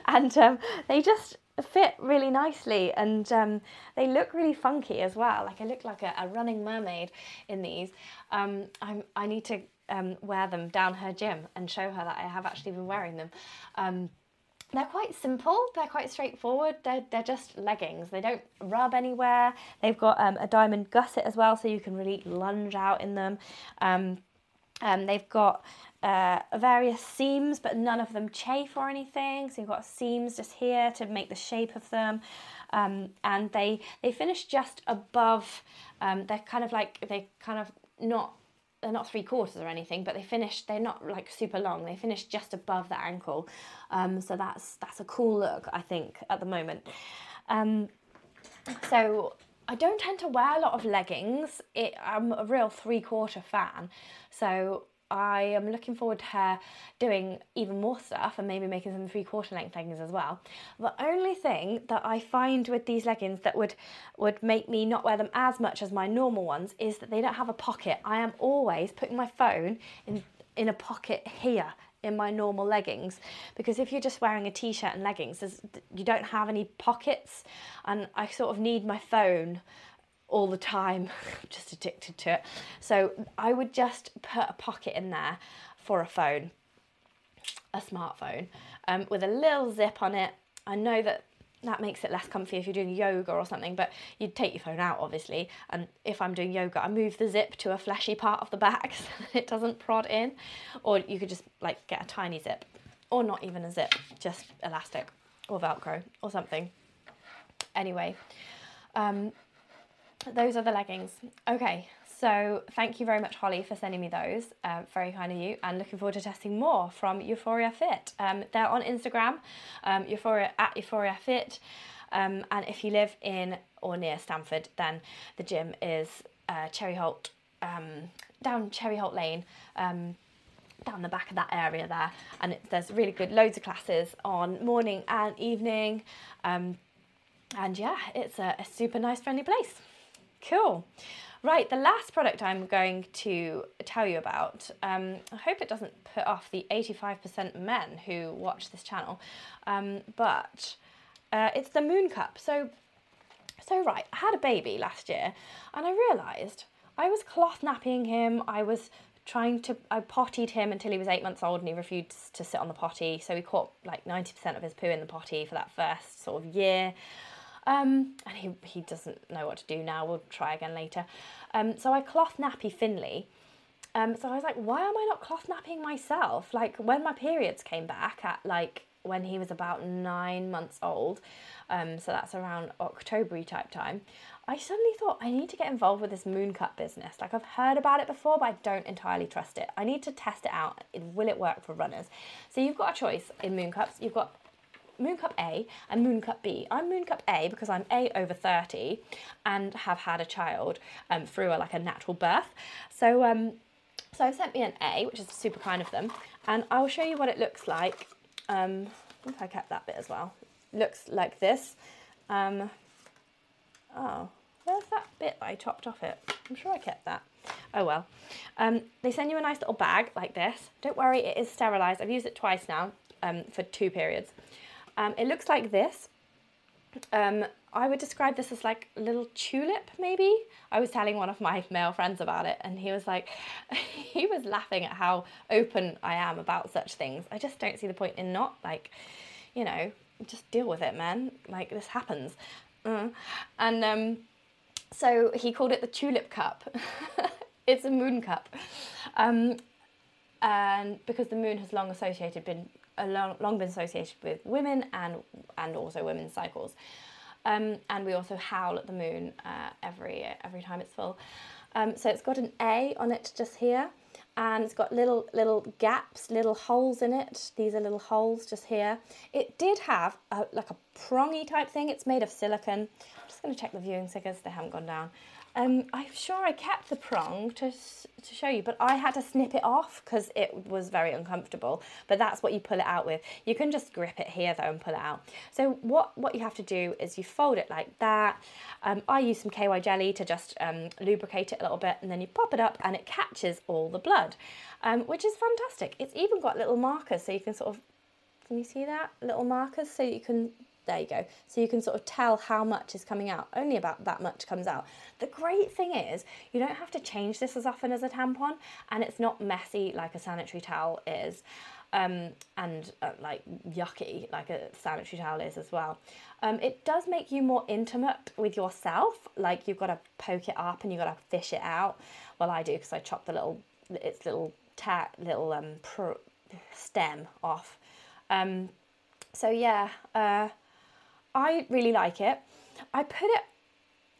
And um, they just fit really nicely and um, they look really funky as well. Like I look like a, a running mermaid in these. Um, I'm, I need to um, wear them down her gym and show her that I have actually been wearing them. Um, they're quite simple they're quite straightforward they're, they're just leggings they don't rub anywhere they've got um, a diamond gusset as well so you can really lunge out in them um, um, they've got uh, various seams, but none of them chafe or anything. So you've got seams just here to make the shape of them. Um, and they, they finish just above, um, they're kind of like, they kind of not, they're not three quarters or anything, but they finish, they're not like super long. They finish just above the ankle. Um, so that's, that's a cool look, I think, at the moment. Um, so I don't tend to wear a lot of leggings. It, I'm a real three quarter fan. So I am looking forward to her doing even more stuff and maybe making some three quarter length leggings as well. The only thing that I find with these leggings that would would make me not wear them as much as my normal ones is that they don't have a pocket. I am always putting my phone in in a pocket here in my normal leggings because if you're just wearing a t-shirt and leggings you don't have any pockets and I sort of need my phone all the time, [laughs] just addicted to it. So I would just put a pocket in there for a phone, a smartphone, um, with a little zip on it. I know that that makes it less comfy if you're doing yoga or something, but you'd take your phone out obviously. And if I'm doing yoga, I move the zip to a fleshy part of the back [laughs] so that it doesn't prod in. Or you could just like get a tiny zip, or not even a zip, just elastic or Velcro or something. Anyway, um, those are the leggings. Okay, so thank you very much, Holly, for sending me those. Uh, very kind of you, and looking forward to testing more from Euphoria Fitt. Um, they're on Instagram, um, Euphoria at Euphoria Fitt. Um, and if you live in or near Stamford, then the gym is uh, Cherry Holt, um, down Cherry Holt Lane um, down the back of that area there and it, there's really good loads of classes on morning and evening um, and yeah it's a, a, super nice friendly place Cool. Right, the last product I'm going to tell you about, um, I hope it doesn't put off the 85% men who watch this channel, um, but uh, it's the Mooncup. So, so right, I had a baby last year and I realised I was cloth napping him, I was trying to, I pottied him until he was eight months old and he refused to sit on the potty, so he caught like 90% of his poo in the potty for that first sort of year. Um, and he, he doesn't know what to do now. We'll try again later. Um, so I cloth nappy Finley. Um, so I was like, why am I not cloth napping myself? Like when my periods came back at like when he was about nine months old, um, so that's around October type time, I suddenly thought I need to get involved with this Mooncup business. Like I've heard about it before, but I don't entirely trust it. I need to test it out. Will it work for runners? So you've got a choice in Mooncups. You've got Mooncup A and Mooncup B. I'm Mooncup A because I'm A over 30 and have had a child um, through a, like a natural birth. So um, so sent me an A, which is super kind of them, and I'll show you what it looks like. Um, I think I kept that bit as well. Looks like this. Um, oh, where's that bit I chopped off it? I'm sure I kept that. Oh well. Um, they send you a nice little bag like this. Don't worry, it is sterilised. I've used it twice now um, for two periods. Um, it looks like this. Um, I would describe this as like a little tulip, maybe. I was telling one of my male friends about it, and he was like, [laughs] he was laughing at how open I am about such things. I just don't see the point in not like, you know, just deal with it, man. Like this happens. Mm. And um, so he called it the tulip cup. [laughs] it's a Mooncup. Um, and because the moon has long associated been long, long been associated with women and and also women's cycles. Um, and we also howl at the moon uh, every every time it's full. Um, so it's got an A on it just here, and it's got little little gaps, little holes in it. These are little holes just here. It did have a, like a prongy type thing. It's made of silicon. I'm just going to check the viewing figures; they haven't gone down. Um, I'm sure I kept the prong to, to show you, but I had to snip it off because it was very uncomfortable. But that's what you pull it out with. You can just grip it here though and pull it out. So what, what you have to do is you fold it like that. Um, I use some KY jelly to just um, lubricate it a little bit and then you pop it up and it catches all the blood, um, which is fantastic. It's even got little markers so you can sort of, can you see that? Little markers so you can there you go. So you can sort of tell how much is coming out. Only about that much comes out. The great thing is you don't have to change this as often as a tampon and it's not messy like a sanitary towel is. Um, and uh, like yucky like a sanitary towel is as well. Um, it does make you more intimate with yourself. Like you've got to poke it up and you've got to fish it out. Well, I do because I chop the little its little ta- little um, stem off. Um, so yeah, uh, I really like it. I put it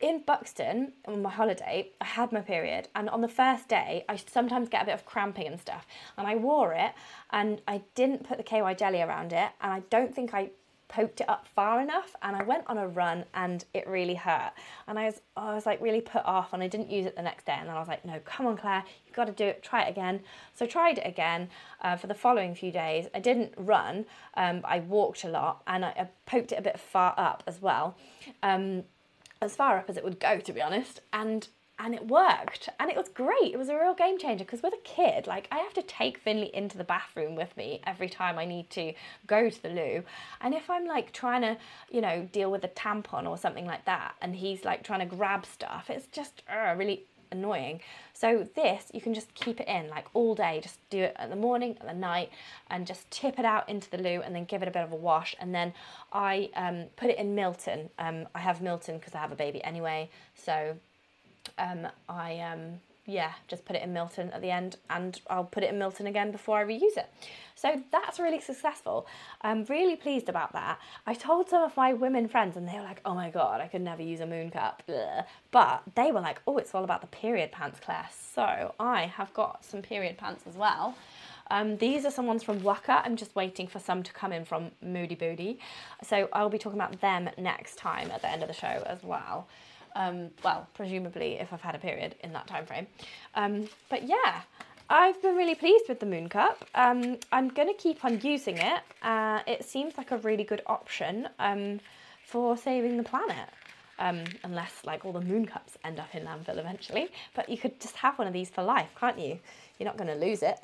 in Buxton on my holiday. I had my period, and on the first day, I sometimes get a bit of cramping and stuff. And I wore it, and I didn't put the KY jelly around it, and I don't think I poked it up far enough and I went on a run and it really hurt. And I was I was like really put off and I didn't use it the next day. And then I was like no come on Claire you've got to do it. Try it again. So I tried it again uh, for the following few days. I didn't run um, I walked a lot and I, I, poked it a bit far up as well um, as far up as it would go to be honest. And and it worked and it was great. It was a real game changer because with a kid like i have to take finley into the bathroom with me every time i need to go to the loo. And if i'm like trying to you know deal with a tampon or something like that and he's like trying to grab stuff it's just uh, really annoying. So this you can just keep it in like all day. Just do it in the morning at the night and just tip it out into the loo and then give it a bit of a wash. And then i um, put it in milton. Um, i have milton because i have a baby anyway so um, I um, yeah just put it in Milton at the end and I'll put it in Milton again before I reuse it. So that's really successful. I'm really pleased about that. I told some of my women friends and they were like, oh my god, I could never use a Mooncup. Ugh. But they were like, oh, it's all about the period pants, Claire. So I have got some period pants as well. Um, these are some ones from Wuka. I'm just waiting for some to come in from Modibodi. So I'll be talking about them next time at the end of the show as well. Um, well, presumably if I've had a period in that time frame. Um, but yeah, I've been really pleased with the Mooncup. Um, I'm going to keep on using it. Uh, it seems like a really good option um, for saving the planet. Um, unless like all the Mooncups end up in landfill eventually. But you could just have one of these for life, can't you? You're not going to lose it.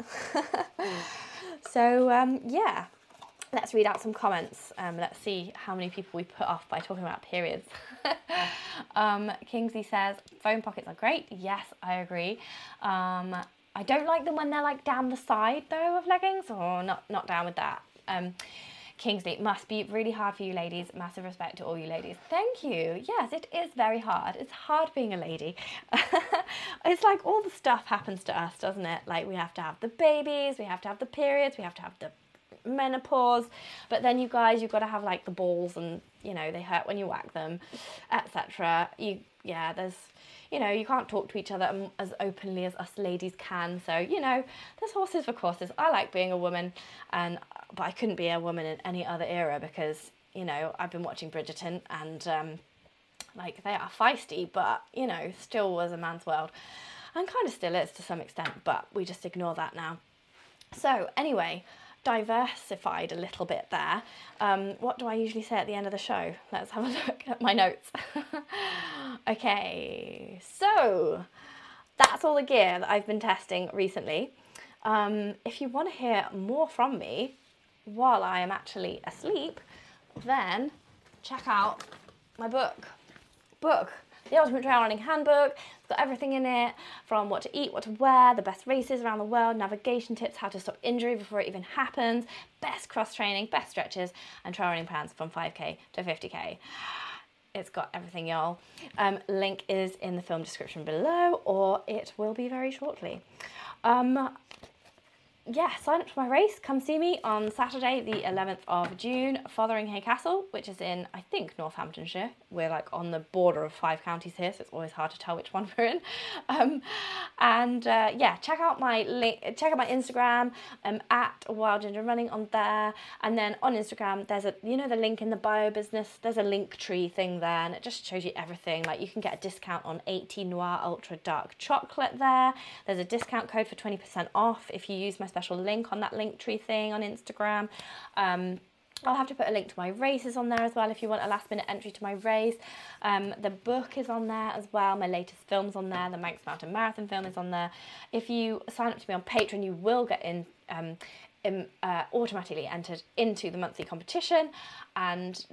[laughs] so um, yeah, let's read out some comments. Um, let's see how many people we put off by talking about periods. [laughs] um, Kingsley says, phone pockets are great. Yes, I agree. Um, I don't like them when they're like down the side though of leggings or not, not down with that. Um, Kingsley, must be really hard for you ladies. Massive respect to all you ladies. Thank you. Yes, it is very hard. It's hard being a lady. [laughs] it's like all the stuff happens to us, doesn't it? Like we have to have the babies, we have to have the periods, we have to have the menopause. But then you guys, you've got to have like the balls and, you know, they hurt when you whack them, etc. You, yeah, there's, you know, you can't talk to each other as openly as us ladies can. So, you know, there's horses for courses. I like being a woman, and but I couldn't be a woman in any other era because, you know, I've been watching Bridgerton and, um, like, they are feisty, but, you know, still was a man's world. And kind of still is to some extent, but we just ignore that now. So, anyway, diversified a little bit there. Um, what do I usually say at the end of the show? Let's have a [laughs] look at my notes. [laughs] okay, so that's all the gear that I've been testing recently. Um, if you want to hear more from me while I am actually asleep, then check out my book. Book the Ultimate Trail Running Handbook. It's got everything in it from what to eat, what to wear, the best races around the world, navigation tips, how to stop injury before it even happens, best cross training, best stretches, and trail running plans from 5k to 50k. It's got everything, y'all. Um, link is in the film description below, or it will be very shortly. Um, yeah, sign up to my race. Come see me on Saturday, the 11th of June, Fotheringhay Castle, which is in, I think, Northamptonshire. We're like on the border of five counties here, so it's always hard to tell which one [laughs] we're in. Um, and uh, yeah, check out my link, check out my Instagram um, at Wild Ginger Running on there. And then on Instagram, there's a, you know, the link in the bio business, there's a Linktree thing there, and it just shows you everything. Like you can get a discount on 18 Noir Ultra Dark Chocolate there. There's a discount code for 20% off if you use my special link on that Linktree thing on Instagram. Um, I'll have to put a link to my races on there as well if you want a last minute entry to my race. Um, the book is on there as well. My latest film's on there. The Manx Mountain Marathon film is on there. If you sign up to me on Patreon, you will get in. Um, uh, automatically entered into the monthly competition and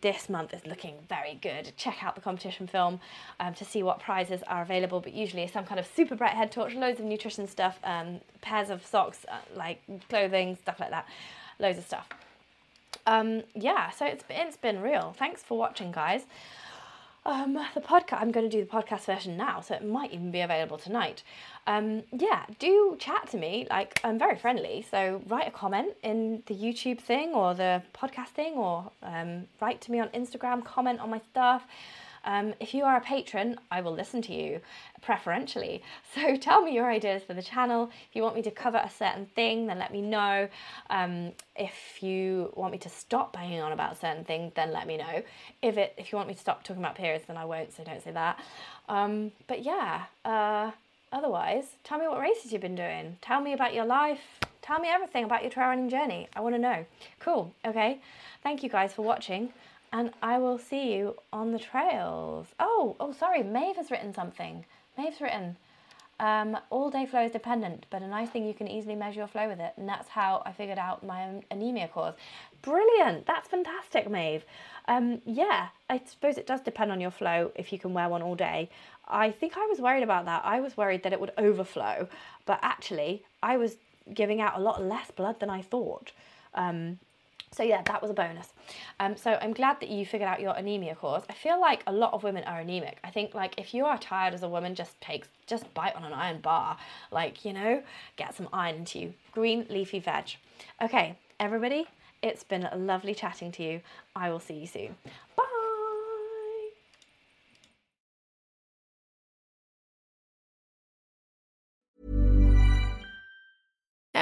this month is looking very good. Check out the competition film um, to see what prizes are available, but usually some kind of super bright head torch, loads of nutrition stuff, um, pairs of socks, uh, like clothing, stuff like that, loads of stuff. Um, yeah, so it's it's been real. Thanks for watching, guys. Um, the podcast. I'm going to do the podcast version now, so it might even be available tonight. Um, yeah, do chat to me. Like I'm very friendly, so write a comment in the YouTube thing or the podcast thing, or um, write to me on Instagram. Comment on my stuff. Um, if you are a patron, I will listen to you preferentially. [laughs] So tell me your ideas for the channel. If you want me to cover a certain thing, then let me know. Um, if you want me to stop banging on about certain thing, then let me know. If it, if you want me to stop talking about periods, then I won't. So don't say that. Um, but yeah. Uh, otherwise, tell me what races you've been doing. Tell me about your life. Tell me everything about your trail running journey. I want to know. Cool. Okay. Thank you guys for watching and I will see you on the trails. Oh, oh, sorry, Maeve has written something. Maeve's written, um, all day flow is dependent, but a nice thing you can easily measure your flow with it, and that's how I figured out my anemia cause. Brilliant, that's fantastic, Maeve. Um, yeah, I suppose it does depend on your flow if you can wear one all day. I think I was worried about that. I was worried that it would overflow, but actually, I was giving out a lot less blood than I thought. Um, so yeah, that was a bonus. Um, so I'm glad that you figured out your anemia cause. I feel like a lot of women are anemic. I think like if you are tired as a woman, just take just bite on an iron bar, like you know, get some iron into you. Green leafy veg. Okay, everybody, it's been lovely chatting to you. I will see you soon. Bye.